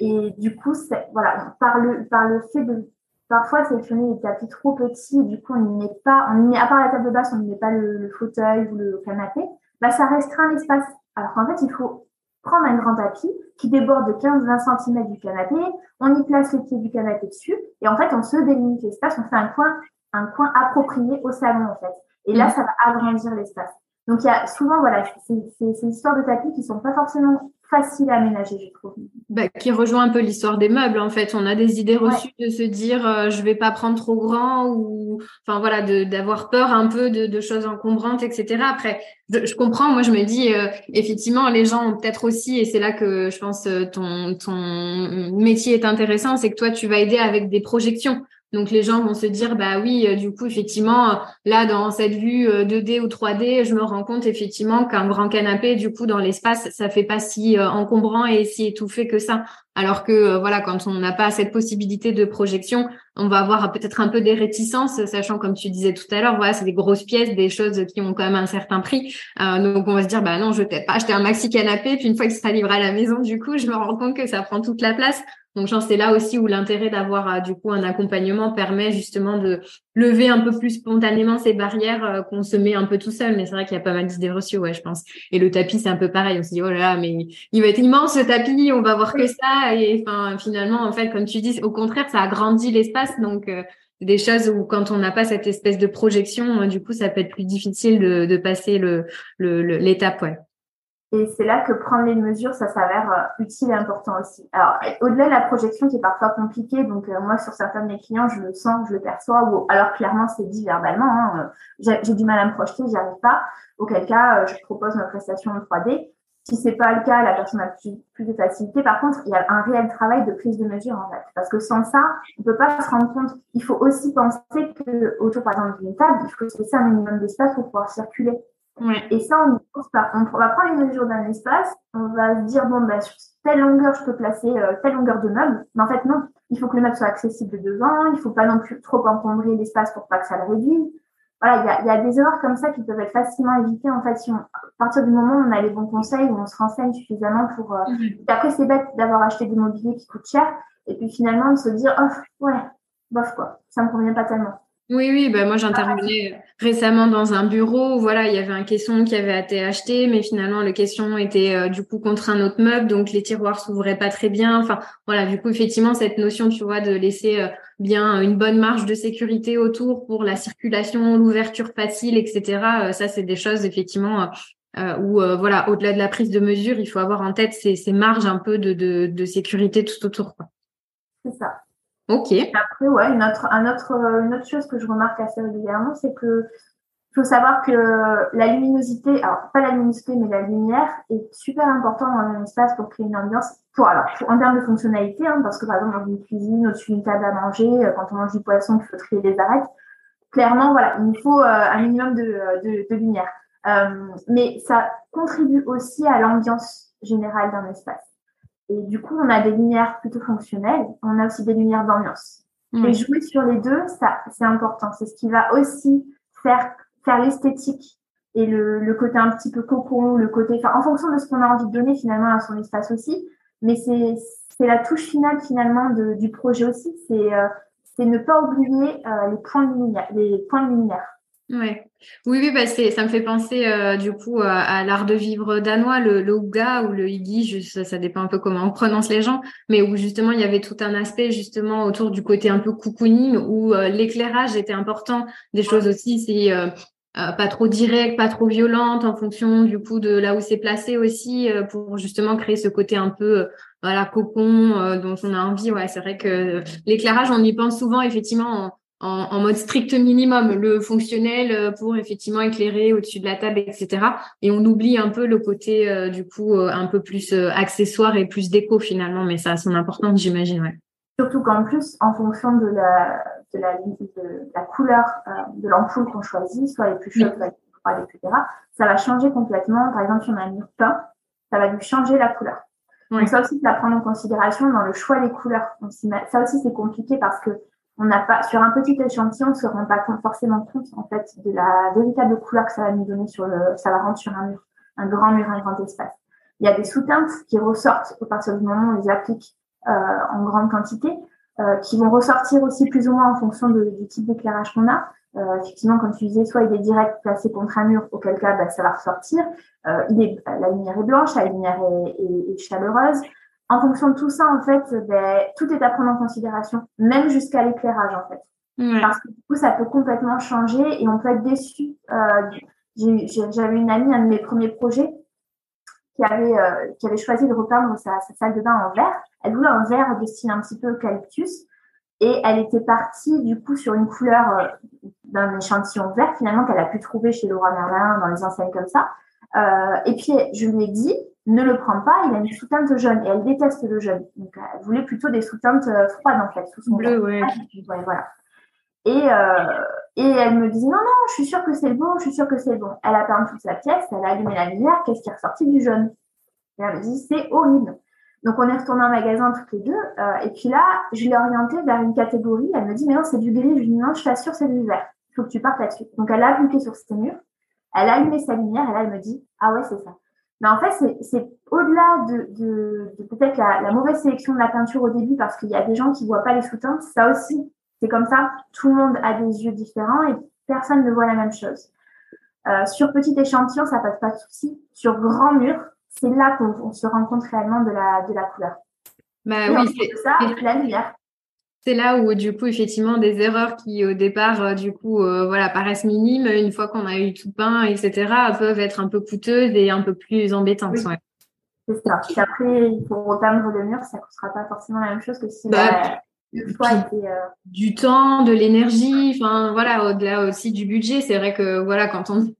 Et du coup, voilà, par le, par le fait de Parfois, sélectionner des tapis trop petits, du coup, on n'y met pas, on met, à part la table basse, on n'y met pas le, fauteuil ou le canapé, bah, ça restreint l'espace. Alors qu'en fait, il faut prendre un grand tapis qui déborde de 15-20 cm du canapé, on y place le pied du canapé dessus, et en fait, on se délimite l'espace, on fait un coin, un coin approprié au salon, en fait. Et là, mmh. ça va agrandir l'espace. Donc, il y a souvent, voilà, c'est ces histoires de tapis qui sont pas forcément faciles à aménager, je trouve. Bah, qui rejoint un peu l'histoire des meubles, en fait. On a des idées reçues de se dire, euh, je vais pas prendre trop grand ou, enfin, voilà, d'avoir peur un peu de, de, choses encombrantes, etc. Après, je, comprends, moi, je me dis, euh, effectivement, les gens ont peut-être aussi, et c'est là que je pense euh, ton, ton métier est intéressant, c'est que toi, tu vas aider avec des projections. Donc les gens vont se dire bah oui, euh, du coup effectivement là dans cette vue 2D euh, ou 3D, je me rends compte effectivement qu'un grand canapé du coup dans l'espace, ça fait pas si euh, encombrant et si étouffé que ça. Alors que voilà, quand on n'a pas cette possibilité de projection, on va avoir peut-être un peu des réticences, sachant comme tu disais tout à l'heure, voilà, c'est des grosses pièces, des choses qui ont quand même un certain prix. donc on va se dire bah non, je vais peut-être pas acheter un maxi canapé, puis une fois qu'il sera livré à la maison, du coup, je me rends compte que ça prend toute la place. Donc, je pense c'est là aussi où l'intérêt d'avoir euh, du coup un accompagnement permet justement de lever un peu plus spontanément ces barrières euh, qu'on se met un peu tout seul. Mais c'est vrai qu'il y a pas mal d'idées reçues, ouais, je pense. Et le tapis, c'est un peu pareil. On se dit, oh là là, mais il va être immense ce tapis, on va voir que ça. Et enfin, finalement, en fait, comme tu dis, au contraire, ça agrandit l'espace. Donc, euh, des choses où quand on n'a pas cette espèce de projection, du coup, ça peut être plus difficile de, de passer le l'étape, ouais. Et c'est là que prendre les mesures, ça s'avère euh, utile et important aussi. Alors, au-delà de la projection qui est parfois compliquée, donc euh, moi, sur certains de mes clients, je le sens, je le perçois, ou alors clairement, c'est dit verbalement, hein, euh, j'ai du mal à me projeter, j'y arrive pas. Auquel cas, je propose ma prestation en 3D. Si c'est pas le cas, la personne a plus, plus, de facilité. Par contre, il y a un réel travail de prise de mesure en fait, parce que sans ça, on peut pas se rendre compte. Il faut aussi penser que autour, par exemple, d'une table, il faut se laisser un minimum d'espace pour pouvoir circuler. Et ça, on ne pense pas. On va prendre une mesure d'un espace, on va se dire, bon, bah, sur telle longueur, je peux placer euh, telle longueur de meuble. Mais en fait, non. Il faut que le meuble soit accessible devant. Il ne faut pas non plus trop encombrer l'espace pour pas que ça le réduise. Voilà, il y a, y a, des erreurs comme ça qui peuvent être facilement évitées, en fait, si on, à partir du moment où on a les bons conseils, où on se renseigne suffisamment pour, euh... Après, c'est bête d'avoir acheté des mobiliers qui coûtent cher. Et puis, finalement, de se dire, oh, ouais, bof, quoi. Ça me convient pas tellement. Oui, oui, bah moi j'intervenais récemment dans un bureau voilà, il y avait un caisson qui avait été acheté, mais finalement le caisson était euh, du coup contre un autre meuble, donc les tiroirs s'ouvraient pas très bien. Enfin voilà, du coup effectivement cette notion, tu vois, de laisser euh, bien une bonne marge de sécurité autour pour la circulation, l'ouverture facile, etc. Euh, ça c'est des choses effectivement où voilà, au-delà de la prise de mesure, il faut avoir en tête ces, ces marges un peu de, de, de sécurité tout autour. C'est ça. Ok. après, ouais, une autre, un autre, une autre chose que je remarque assez régulièrement, c'est que faut savoir que la luminosité, alors pas la luminosité, mais la lumière est super importante dans un espace pour créer une ambiance. Pour, alors, en termes de fonctionnalité, hein, parce que par exemple dans une cuisine, au-dessus d'une table à manger, euh, quand on mange du poisson, il faut trier les arêtes. Clairement, voilà, il nous faut euh, un minimum de, de, lumière. Euh, mais ça contribue aussi à l'ambiance générale d'un espace. Et du coup, on a des lumières plutôt fonctionnelles, on a aussi des lumières d'ambiance. Et jouer sur les deux, ça, c'est important. C'est ce qui va aussi faire, faire l'esthétique et le, le, côté un petit peu cocon, le côté, enfin, en fonction de ce qu'on a envie de donner finalement à son espace aussi. Mais c'est, c'est la touche finale finalement de, du projet aussi. C'est, euh, c'est ne pas oublier euh, les points luminaires, les points luminaires. Ouais. Oui, oui, bah c'est, ça me fait penser euh, du coup à, l'art de vivre danois, le, le ou le Igi, ça, ça, dépend un peu comment on prononce les gens, mais où justement il y avait tout un aspect justement autour du côté un peu cocooning où euh, l'éclairage était important. Des choses aussi, c'est euh, pas trop direct, pas trop violente en fonction du coup de là où c'est placé aussi pour justement créer ce côté un peu voilà cocon dont on a envie. Ouais, c'est vrai que l'éclairage, on y pense souvent effectivement en, mode strict minimum, le fonctionnel euh, pour effectivement éclairer au-dessus de la table, etc. Et on oublie un peu le côté euh, du coup euh, un peu plus accessoire et plus déco finalement, mais ça a son importance, j'imagine. Ouais. Surtout qu'en plus, en fonction de la, de la, de la couleur de l'ampoule qu'on choisit, soit les plus chaudes, soit les plus froides, etc., ça va changer complètement. Par exemple, si on a un mur peint, ça va lui changer la couleur. Donc ça aussi, c'est à prendre en considération dans le choix des couleurs. ça aussi, c'est compliqué parce que on n'a pas, sur un petit échantillon, on se rend pas forcément compte, en fait, de la véritable couleur que ça va nous donner sur le, ça va rendre sur un mur, un grand mur, un grand espace. Il y a des sous-teintes qui ressortent au partir du moment où on les applique euh, en grande quantité, euh, qui vont ressortir aussi plus ou moins en fonction du type d'éclairage qu'on a. Euh, effectivement, comme tu disais, soit il est direct placé contre un mur, auquel cas bah, ça va ressortir. Euh, il est, la lumière est blanche, la lumière est, est chaleureuse en fonction de tout ça, en fait, ben, tout est à prendre en considération, même jusqu'à l'éclairage, en fait. Parce que du coup, ça peut complètement changer et on peut être déçu. Euh, J'avais une amie, un de mes premiers projets, qui avait, euh, qui avait choisi de repeindre sa, sa, salle de bain en vert. Elle voulait un vert de style un petit peu eucalyptus. Et elle était partie, du coup, sur une couleur euh, d'un échantillon vert, finalement, qu'elle a pu trouver chez Laura Merlin, dans les enseignes comme ça. Euh, et puis, je lui ai dit, ne le prend pas, il a une sous-teinte jaune et elle déteste le jaune. Donc, elle voulait plutôt des sous-teintes euh, froides, en fait, sous son bleu. Ouais. voilà. Et, euh, et elle me dit non, non, je suis sûre que c'est bon, je suis sûre que c'est bon. Elle a peint toute sa pièce, elle a allumé la lumière, qu'est-ce qui est ressorti du jaune? Et elle me dit c'est horrible. Donc on est retourné en magasin toutes les deux. Euh, et puis là, je l'ai orientée vers une catégorie. Elle me dit mais non, c'est du gris. Je lui dis non, je t'assure, c'est du vert. Il faut que tu partes là-dessus. Donc elle a appliqué sur ce mur. Elle a allumé sa lumière et là elle me dit ah ouais c'est ça. Mais en fait, c'est au-delà de, de, de peut-être la, la, mauvaise sélection de la peinture au début, parce qu'il y a des gens qui voient pas les sous-teintes. Ça aussi, c'est comme ça. Tout le monde a des yeux différents et personne ne voit la même chose. Euh, sur petit échantillon, ça passe pas de souci. Sur grand mur, c'est là qu'on se rend compte réellement de la, de la couleur. Bah, oui, c'est ça, la lumière. C'est là où du coup effectivement des erreurs qui au départ euh, du coup euh, voilà paraissent minimes une fois qu'on a eu tout peint etc peuvent être un peu coûteuses et un peu plus embêtantes c'est ça. Puis après pour repeindre le mur ça ne coûtera pas forcément la même chose que si bah, le choix était, euh, du temps de l'énergie enfin voilà au-delà aussi du budget. C'est vrai que voilà quand on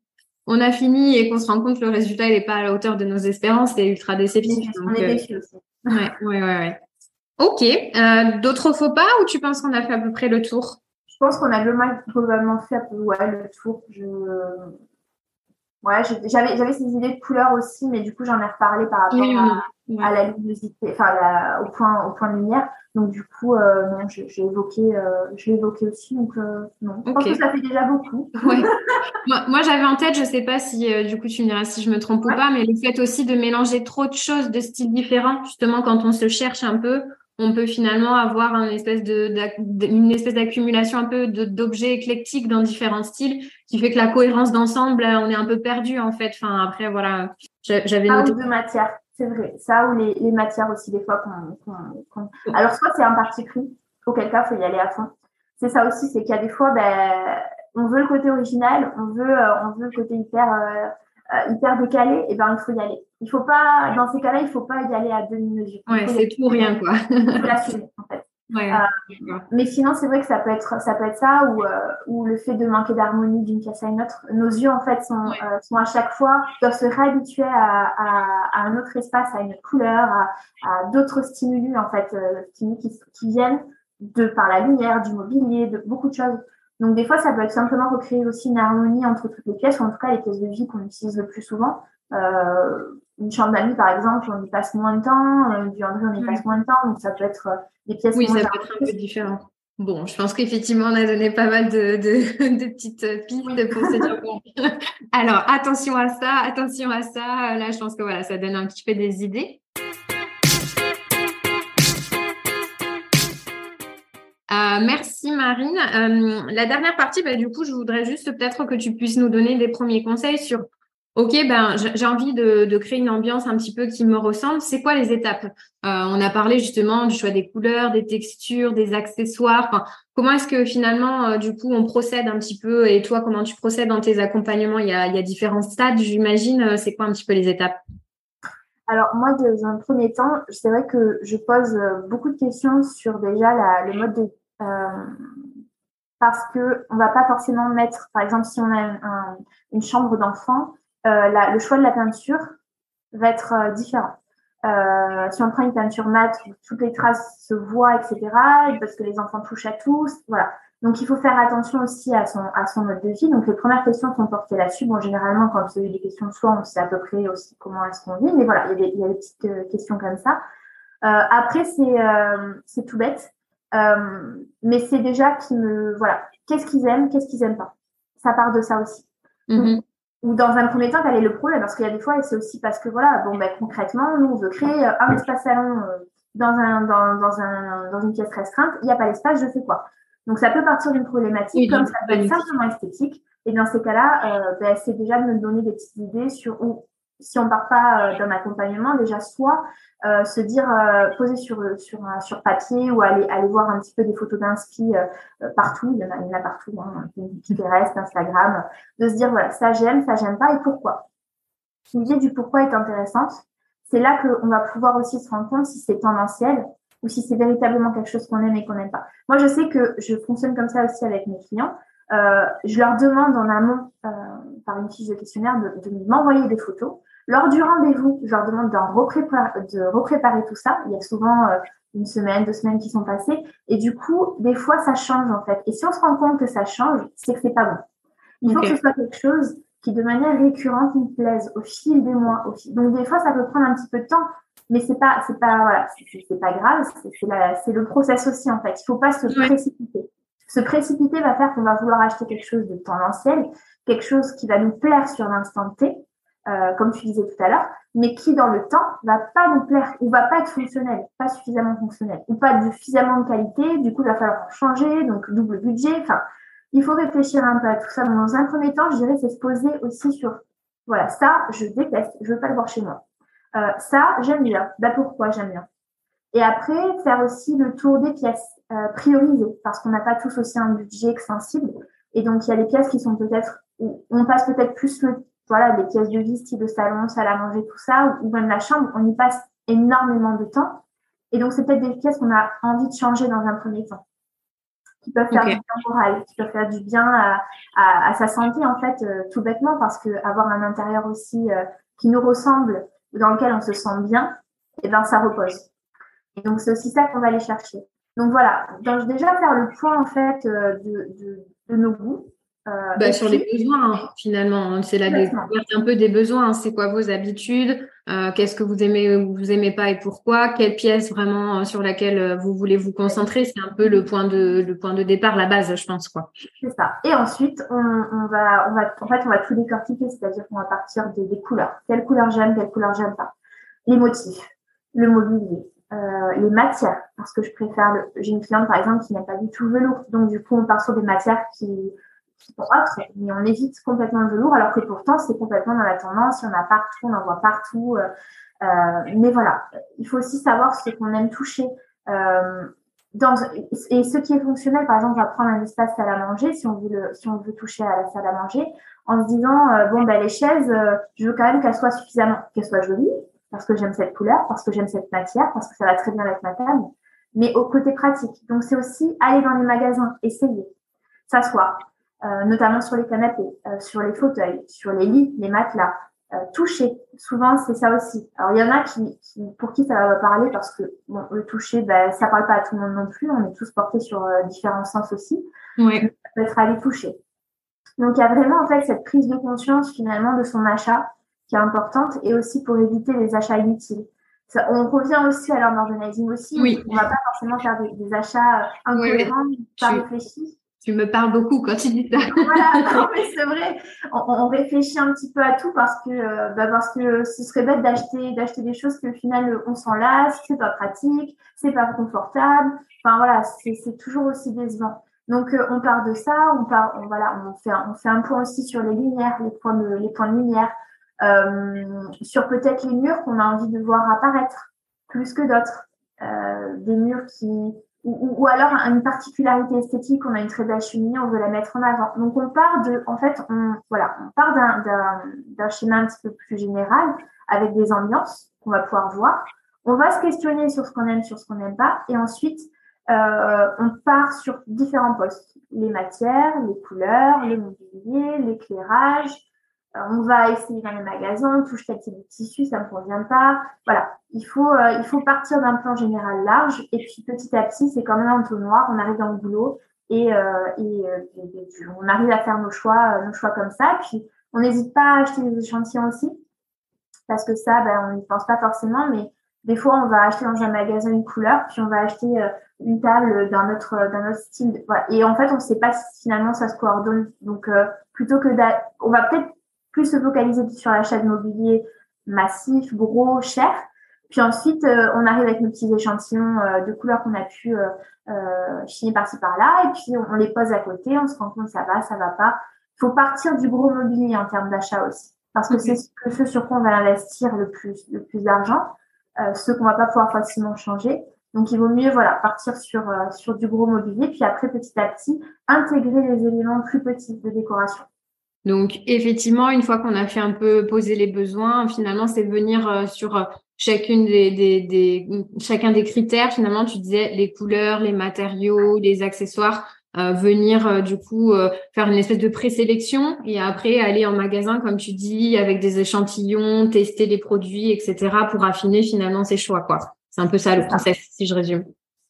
on a fini et qu'on se rend compte que le résultat n'est pas à la hauteur de nos espérances c'est ultra déceptif on est déçu aussi. ouais ouais ouais, ouais. Ok. Euh, d'autres faux pas ou tu penses qu'on a fait à peu près le tour? Je pense qu'on a globalement fait à peu ouais, le tour. Je... Ouais, j'avais, j'avais ces idées de couleurs aussi, mais du coup, j'en ai reparlé par rapport à, la luminosité, enfin, au, point, au point de lumière. Donc, du coup, euh, non, j'ai, évoqué, euh, j'ai évoqué aussi. Donc, euh, non. Je pense que ça fait déjà beaucoup. Ouais. moi, moi j'avais en tête, je sais pas si, euh, du coup, tu me diras si je me trompe ou pas, mais le fait aussi de mélanger trop de choses de styles différents, justement, quand on se cherche un peu, on peut finalement avoir une espèce de, une espèce d'accumulation un peu d'objets éclectiques dans différents styles qui fait que la cohérence d'ensemble on est un peu perdu en fait. Enfin après voilà j'avais noté de matière c'est vrai. Ça ou les, les, matières aussi des fois qu'on alors soit c'est un parti pris auquel cas faut y aller à fond. C'est ça aussi c'est qu'il y a des fois ben on veut le côté original on veut euh, on veut le côté hyper euh, euh, hyper décalé, et ben il faut y aller. Il faut pas, dans ces cas-là, il faut pas y aller à demi-mesure. Ouais, c'est tout ou rien quoi. l'assumer en fait. Ouais, euh, mais sinon, c'est vrai que ça peut être, ça peut être ça ou, euh, ou le fait de manquer d'harmonie d'une pièce à une autre. Nos yeux, en fait, sont, euh, sont à chaque fois, doivent se réhabituer à, à, à, un autre espace, à une couleur, à, à d'autres stimuli, en fait, euh, stimuli qui, qui viennent de par la lumière, du mobilier, de beaucoup de choses. Donc des fois, ça peut être simplement recréer aussi une harmonie entre toutes les pièces, ou en tout cas les pièces de vie qu'on utilise le plus souvent. Euh, une chambre d'amis, par exemple, on y passe moins de temps, euh, du André, on y passe moins de temps, donc ça peut être euh, des pièces Oui, ça peut être un peu différent. Bon, je pense qu'effectivement, on a donné pas mal de, de, de petites pistes pour se dire bon. Alors, attention à ça, attention à ça. Là, je pense que voilà, ça donne un petit peu des idées. Euh, merci Marine. Euh, la dernière partie, bah, du coup, je voudrais juste peut-être que tu puisses nous donner des premiers conseils sur, OK, ben, j'ai envie de, créer une ambiance un petit peu qui me ressemble. C'est quoi les étapes? Euh, On a parlé justement du choix des couleurs, des textures, des accessoires. comment est-ce que finalement, du coup, on procède un petit peu? Et toi, comment tu procèdes dans tes accompagnements? Il y, a, différents stades, j'imagine. C'est quoi un petit peu les étapes? Alors moi, dans un premier temps, c'est vrai que je pose beaucoup de questions sur déjà le mode de euh, parce que on va pas forcément mettre, par exemple, si on a une chambre d'enfant, euh, le choix de la peinture va être euh, différent. Euh, si on prend une peinture mate toutes les traces se voient, etc., parce que les enfants touchent à tous, voilà. Donc il faut faire attention aussi à son à son mode de vie. Donc les premières questions sont portées là-dessus. Bon, généralement quand il y a des questions de soi, on sait à peu près aussi comment est-ce qu'on vit, mais voilà, il y a des, il y a des petites questions comme ça. Euh, après c'est c'est tout bête. Mais c'est déjà qui me voilà, qu'est-ce qu'ils aiment, qu'est-ce qu'ils aiment pas? Ça part de ça aussi. Mm-hmm. Ou dans un premier temps, quel est le problème Parce qu'il y a des fois, et c'est aussi parce que voilà, bon ben concrètement, nous on veut créer euh, un espace salon euh, dans un dans, dans un dans une pièce restreinte, il n'y a pas l'espace, je fais quoi? Donc ça peut partir d'une problématique, comme ça peut être simplement esthétique. Et dans ces cas-là, euh, ben, c'est déjà de me donner des petites idées sur où si on part pas euh, d'un accompagnement, déjà soit euh, se dire euh, poser sur sur sur papier ou aller aller voir un petit peu des photos d'inspi partout, il y en a, partout, hein, Pinterest, Instagram, de se dire voilà ça j'aime, ça j'aime pas et pourquoi? L'idée du pourquoi est intéressante. C'est là qu'on va pouvoir aussi se rendre compte si c'est tendanciel ou si c'est véritablement quelque chose qu'on aime et qu'on n'aime pas. Moi, je sais que je fonctionne comme ça aussi avec mes clients. Je leur demande en amont, par une fiche de questionnaire, de m'envoyer des photos lors du rendez-vous, je leur demande de repréparer, de repréparer tout ça. Il y a souvent euh, une semaine, deux semaines qui sont passées. Et du coup, des fois, ça change en fait. Et si on se rend compte que ça change, c'est que c'est pas bon. Il faut que ce soit quelque chose qui, de manière récurrente, nous plaise au fil des mois. Au fil... Donc, des fois, ça peut prendre un petit peu de temps, mais c'est pas, c'est pas, voilà, c'est pas grave. C'est le process aussi en fait. Il faut pas se précipiter. Se précipiter va faire qu'on va vouloir acheter quelque chose de tendanciel, quelque chose qui va nous plaire sur l'instant T, euh, comme tu disais tout à l'heure, mais qui dans le temps va pas nous plaire ou va pas être fonctionnel, pas suffisamment fonctionnel, ou pas suffisamment de qualité, du coup il va falloir changer, donc double budget, enfin, il faut réfléchir un peu à tout ça. dans un premier temps, je dirais, c'est se poser aussi sur, voilà, ça, je déteste, je veux pas le voir chez moi. Euh, ça, j'aime bien. Bah pourquoi j'aime bien? Et après, faire aussi le tour des pièces, euh, priorisées, parce qu'on n'a pas tous aussi un budget extensible. Et donc, il y a des pièces qui sont peut-être, on passe peut-être plus le, voilà, des pièces de vie, style de salon, salle à manger, tout ça, ou, même la chambre, on y passe énormément de temps. Et donc, c'est peut-être des pièces qu'on a envie de changer dans un premier temps qui peuvent faire du bien moral, qui peuvent faire du bien à, à, sa santé en fait, euh, tout bêtement parce que avoir un intérieur aussi euh, qui nous ressemble, dans lequel on se sent bien, et eh ben ça repose. Et donc c'est aussi ça qu'on va aller chercher. Donc voilà, donc déjà faire le point en fait euh, de, de, de nos goûts, bah, sur les besoins, hein, finalement. Hein. C'est la découverte un peu des besoins. Hein. C'est quoi vos habitudes euh, Qu'est-ce que vous aimez ou vous aimez pas et pourquoi Quelle pièce vraiment euh, sur laquelle vous voulez vous concentrer C'est un peu le point de le point de départ, la base, je pense quoi. C'est ça. Et ensuite, on, va on va en fait on va tout décortiquer, c'est-à-dire qu'on va partir des, des couleurs. Quelle couleur j'aime, quelle couleur j'aime pas. Les motifs, le mobilier, les matières, parce que je préfère. J'ai une cliente par exemple qui n'a pas du tout velours, donc du coup on part sur des matières qui autres, mais on évite complètement le velours, alors que pourtant, c'est complètement dans la tendance. Il y en a partout, on en voit partout. Euh, euh, mais voilà, il faut aussi savoir ce qu'on aime toucher. Euh, et ce qui est fonctionnel, par exemple, on va prendre un espace salle à manger, si on veut, toucher à la salle à manger, en se disant, bon, ben, les chaises, je veux quand même qu'elles soient suffisamment, qu'elles soient jolies, parce que j'aime cette couleur, parce que j'aime cette matière, parce que ça va très bien avec ma table, mais au côté pratique. Donc, c'est aussi aller dans les magasins, essayer, s'asseoir, euh, notamment sur les canapés, euh, sur les fauteuils, sur les lits, les matelas, euh, toucher. Souvent, c'est ça aussi. Alors, il y en a qui, qui, pour qui ça va parler parce que bon, le toucher, ben, ça parle pas à tout le monde non plus. On est tous portés sur différents sens aussi. Oui. Ça peut être aller toucher. Donc, il y a vraiment en fait cette prise de conscience finalement de son achat qui est importante et aussi pour éviter les achats inutiles. Ça, on revient aussi à l'organizing aussi. Oui. On va pas forcément faire des, des achats incohérents, pas réfléchis. Me parles beaucoup quand tu dis ça. voilà, mais c'est vrai. On, réfléchit un petit peu à tout parce que, euh, bah parce que ce serait bête d'acheter, d'acheter des choses qu'au final on s'en lasse, c'est pas pratique, c'est pas confortable. Enfin voilà, c'est toujours aussi décevant. Donc euh, on part de ça, on part, on, voilà, on fait, on fait un point aussi sur les lumières, les points de, les points de lumière, euh, sur peut-être les murs qu'on a envie de voir apparaître plus que d'autres, des murs qui ou, alors une particularité esthétique, on a une très belle cheminée, on veut la mettre en avant. Donc on part de, en fait, on, voilà, on part d'un schéma un petit peu plus général avec des ambiances qu'on va pouvoir voir. On va se questionner sur ce qu'on aime, sur ce qu'on n'aime pas, et ensuite euh, on part sur différents postes les matières, les couleurs, les mobiliers, l'éclairage, on va essayer dans les magasins, touche tel type de tissu, ça me convient pas. Voilà, il faut, euh, il faut partir d'un plan général large et puis petit à petit, c'est quand même un noir, on arrive dans le boulot et, euh, et, on arrive à faire nos choix, nos choix comme ça. Puis on n'hésite pas à acheter des échantillons aussi parce que ça, ben, on n'y pense pas forcément, mais des fois, on va acheter dans un magasin une couleur, puis on va acheter une table d'un autre, d'un autre style. Voilà. Et en fait, on ne sait pas si finalement ça se coordonne. Donc, plutôt que on va peut-être plus se focaliser sur l'achat de mobilier massif, gros, cher. Puis ensuite, euh, on arrive avec nos petits échantillons euh, de couleurs qu'on a pu euh, chiner par-ci par-là, et puis on, les pose à côté, on se rend compte ça va, ça va pas. Il faut partir du gros mobilier en termes d'achat aussi, parce que c'est ce, sur quoi on va investir le plus, le plus d'argent, ce qu'on va pas pouvoir facilement changer. Donc, il vaut mieux voilà partir sur sur du gros mobilier, puis après petit à petit intégrer les éléments plus petits de décoration. Donc, effectivement, une fois qu'on a fait un peu poser les besoins, finalement, c'est venir euh, sur euh, chacune des, des, des, chacun des critères. Finalement, tu disais les couleurs, les matériaux, les accessoires, euh, venir du coup faire une espèce de présélection et après aller en magasin, comme tu dis, avec des échantillons, tester les produits, etc., pour affiner finalement ses choix. quoi. C'est un peu ça le process, si je résume.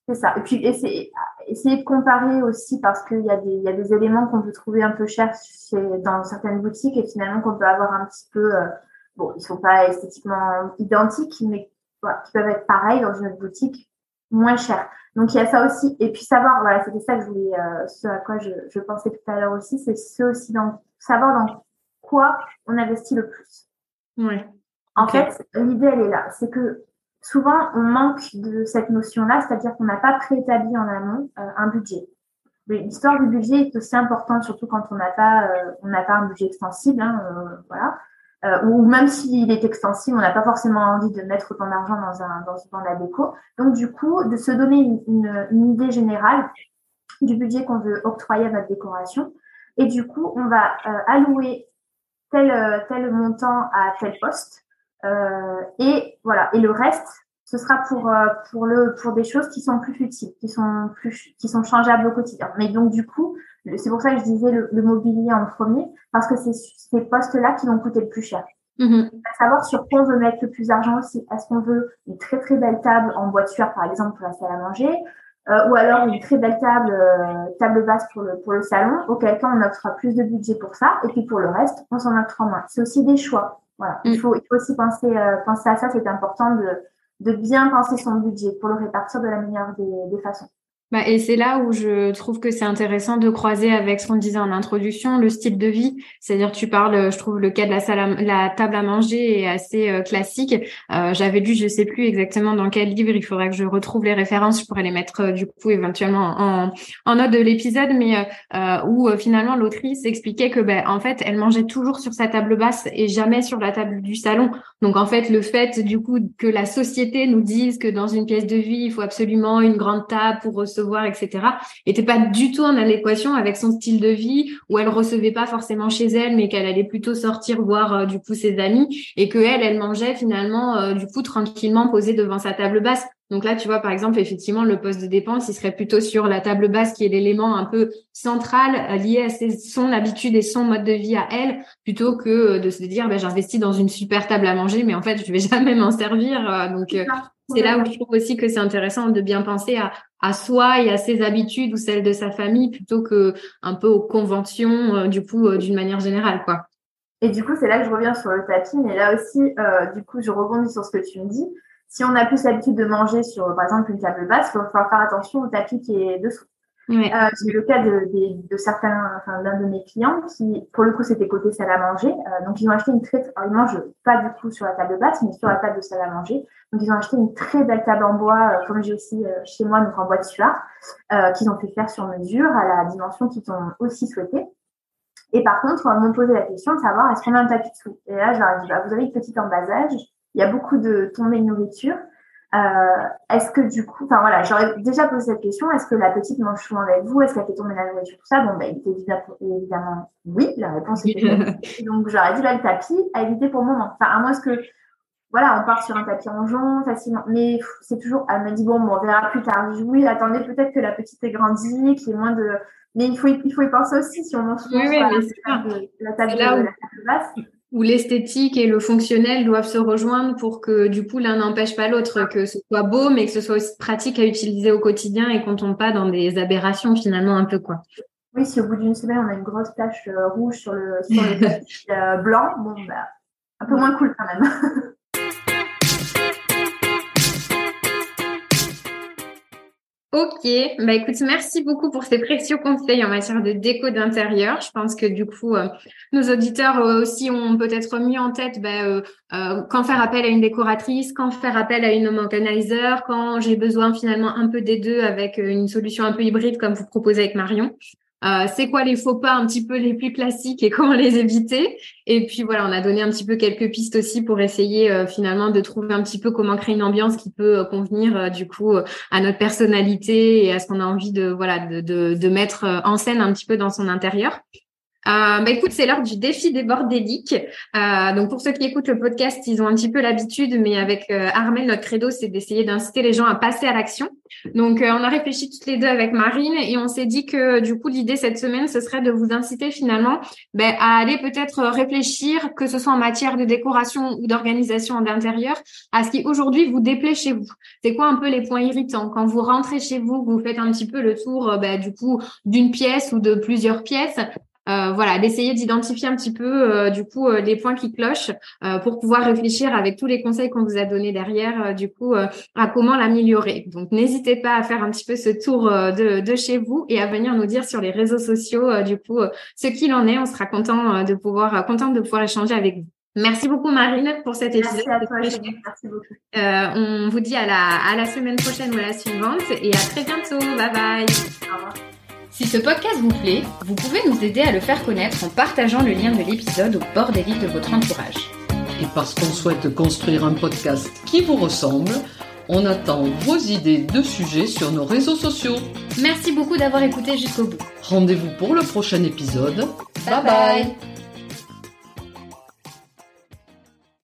C'est ça. Et puis essayer, essayer de comparer aussi parce qu'il y, a des, y a des éléments qu'on peut trouver un peu chers dans certaines boutiques et finalement qu'on peut avoir un petit peu, euh, bon, ils sont pas esthétiquement identiques, mais qui peuvent être pareils dans une autre boutique moins chers. Donc il y a ça aussi. Et puis savoir, voilà, c'était ça que je voulais, euh, ce à quoi je, je pensais tout à l'heure aussi, c'est ce aussi dans savoir dans quoi on investit le plus. Oui. En fait, l'idée elle est là, c'est que souvent, on manque de cette notion-là, c'est-à-dire qu'on n'a pas préétabli en amont euh, un budget. L'histoire du budget est aussi importante, surtout quand on n'a pas, euh, pas un budget extensible. Hein, euh, voilà. Ou même s'il est extensible, on n'a pas forcément envie de mettre autant d'argent dans, un, dans, la déco. Donc, du coup, de se donner une, idée générale du budget qu'on veut octroyer à notre décoration. Et du coup, on va allouer tel, tel montant à tel poste. Euh, et voilà. Et le reste, ce sera pour euh, pour le pour des choses qui sont plus futiles, qui sont plus qui sont changeables au quotidien. Mais donc du coup, c'est pour ça que je disais le, le mobilier en premier parce que c'est ces postes-là qui vont coûter le plus cher. Mmh. À savoir sur quoi on veut mettre le plus d'argent aussi. Est-ce qu'on veut une très très belle table en bois de sueur par exemple pour la salle à manger, euh, ou alors une très belle table euh, table basse pour le pour le salon. Auquel cas on offrira plus de budget pour ça et puis pour le reste on s'en offre moins. C'est aussi des choix. Voilà. Il mmh. faut il faut aussi penser euh, penser à ça. C'est important de de bien penser son budget pour le répartir de la meilleure des, des façons. Bah, et c'est là où je trouve que c'est intéressant de croiser avec ce qu'on disait en introduction, le style de vie. C'est-à-dire, tu parles, je trouve, le cas de la, salle la table à manger est assez euh, classique. Euh, J'avais lu, je sais plus exactement dans quel livre, il faudrait que je retrouve les références, je pourrais les mettre euh, du coup éventuellement en, en note de l'épisode, mais euh, où finalement l'autrice expliquait que, ben, en fait, elle mangeait toujours sur sa table basse et jamais sur la table du salon. Donc, en fait, le fait du coup que la société nous dise que dans une pièce de vie, il faut absolument une grande table pour recevoir voir, etc., était pas du tout en adéquation avec son style de vie, où elle recevait pas forcément chez elle, mais qu'elle allait plutôt sortir voir euh, du coup ses amis, et que elle, elle mangeait finalement euh, du coup tranquillement posée devant sa table basse. Donc là, tu vois, par exemple, effectivement, le poste de dépense, il serait plutôt sur la table basse, qui est l'élément un peu central euh, lié à ses, son habitude et son mode de vie à elle, plutôt que de se dire, ben, j'investis dans une super table à manger, mais en fait, je vais jamais m'en servir. Donc, c'est là où je trouve aussi que c'est intéressant de bien penser à, à soi et à ses habitudes ou celles de sa famille plutôt que un peu aux conventions euh, du coup euh, d'une manière générale quoi. Et du coup, c'est là que je reviens sur le tapis, mais là aussi, euh, du coup, je rebondis sur ce que tu me dis. Si on a plus l'habitude de manger sur, par exemple, une table basse, il va falloir faire attention au tapis qui est dessous. Ouais. Euh, j'ai le cas de, de, de certains, enfin, d'un de mes clients qui, pour le coup, c'était côté salle à manger. Euh, donc, ils ont acheté une très, alors, ils mangent pas du coup sur la table basse, mais sur la table de salle à manger. Donc, ils ont acheté une très belle table en bois, euh, comme j'ai aussi euh, chez moi, donc en bois de suard, euh, qu'ils ont fait faire sur mesure à la dimension qu'ils ont aussi souhaité. Et par contre, on m'ont posé la question de savoir est-ce qu'on a un tapis dessous. Et là, je leur ai dit, bah, vous avez une petite embasage, il y a beaucoup de tombées de nourriture. Euh, est-ce que du coup, enfin voilà, j'aurais déjà posé cette question, est-ce que la petite mange souvent avec vous? Est-ce qu'elle fait tomber la nourriture? Tout ça, bon, ben, évidemment oui, la réponse était oui. Donc j'aurais dit là le tapis à éviter pour le moment. Enfin, à moins que, voilà, on part sur un tapis en jonc facilement, mais c'est toujours, elle m'a dit bon, bon, on verra plus tard. Je dis, oui, attendez, peut-être que la petite est grandie, qu'il y ait moins de, mais il faut, il faut y penser aussi si on mange souvent oui, oui, la, la, table, la table basse où l'esthétique et le fonctionnel doivent se rejoindre pour que du coup l'un n'empêche pas l'autre, que ce soit beau, mais que ce soit aussi pratique à utiliser au quotidien et qu'on tombe pas dans des aberrations finalement un peu quoi. Oui, si au bout d'une semaine on a une grosse tache euh, rouge sur le sur le euh, blanc, bon bah un peu moins cool quand même. Ok, bah écoute, merci beaucoup pour ces précieux conseils en matière de déco d'intérieur. Je pense que du coup, euh, nos auditeurs euh, aussi ont peut-être mis en tête bah, euh, euh, quand faire appel à une décoratrice, quand faire appel à une home organizer, quand j'ai besoin finalement un peu des deux avec une solution un peu hybride comme vous proposez avec Marion. Euh, c'est quoi les faux pas un petit peu les plus classiques et comment les éviter? Et puis voilà, on a donné un petit peu quelques pistes aussi pour essayer euh, finalement de trouver un petit peu comment créer une ambiance qui peut euh, convenir du coup à notre personnalité et à ce qu'on a envie de voilà de, de, de mettre en scène un petit peu dans son intérieur. Euh, bah écoute, c'est l'heure du défi des bordéliques. Euh, donc pour ceux qui écoutent le podcast, ils ont un petit peu l'habitude, mais avec euh, Armel, notre credo, c'est d'essayer d'inciter les gens à passer à l'action. Donc euh, on a réfléchi toutes les deux avec Marine et on s'est dit que du coup l'idée cette semaine, ce serait de vous inciter finalement ben, à aller peut-être réfléchir, que ce soit en matière de décoration ou d'organisation d'intérieur, à ce qui aujourd'hui vous déplaît chez vous. C'est quoi un peu les points irritants? Quand vous rentrez chez vous, vous faites un petit peu le tour ben, du coup d'une pièce ou de plusieurs pièces euh, voilà, d'essayer d'identifier un petit peu euh, du coup euh, les points qui clochent pour pouvoir réfléchir avec tous les conseils qu'on vous a donnés derrière du coup à comment l'améliorer. Donc n'hésitez pas à faire un petit peu ce tour de, de, chez vous et à venir nous dire sur les réseaux sociaux du coup ce qu'il en est. On sera content de pouvoir contente de pouvoir échanger avec vous. Merci beaucoup Marine pour cet épisode. Merci à toi, merci beaucoup. on vous dit à la, à la semaine prochaine ou à la suivante et à très bientôt. Bye bye. Au revoir. Si ce podcast vous plaît, vous pouvez nous aider à le faire connaître en partageant le lien de l'épisode au bord des livres de votre entourage. Et parce qu'on souhaite construire un podcast qui vous ressemble, on attend vos idées de sujets sur nos réseaux sociaux. Merci beaucoup d'avoir écouté jusqu'au bout. Rendez-vous pour le prochain épisode. bye. bye.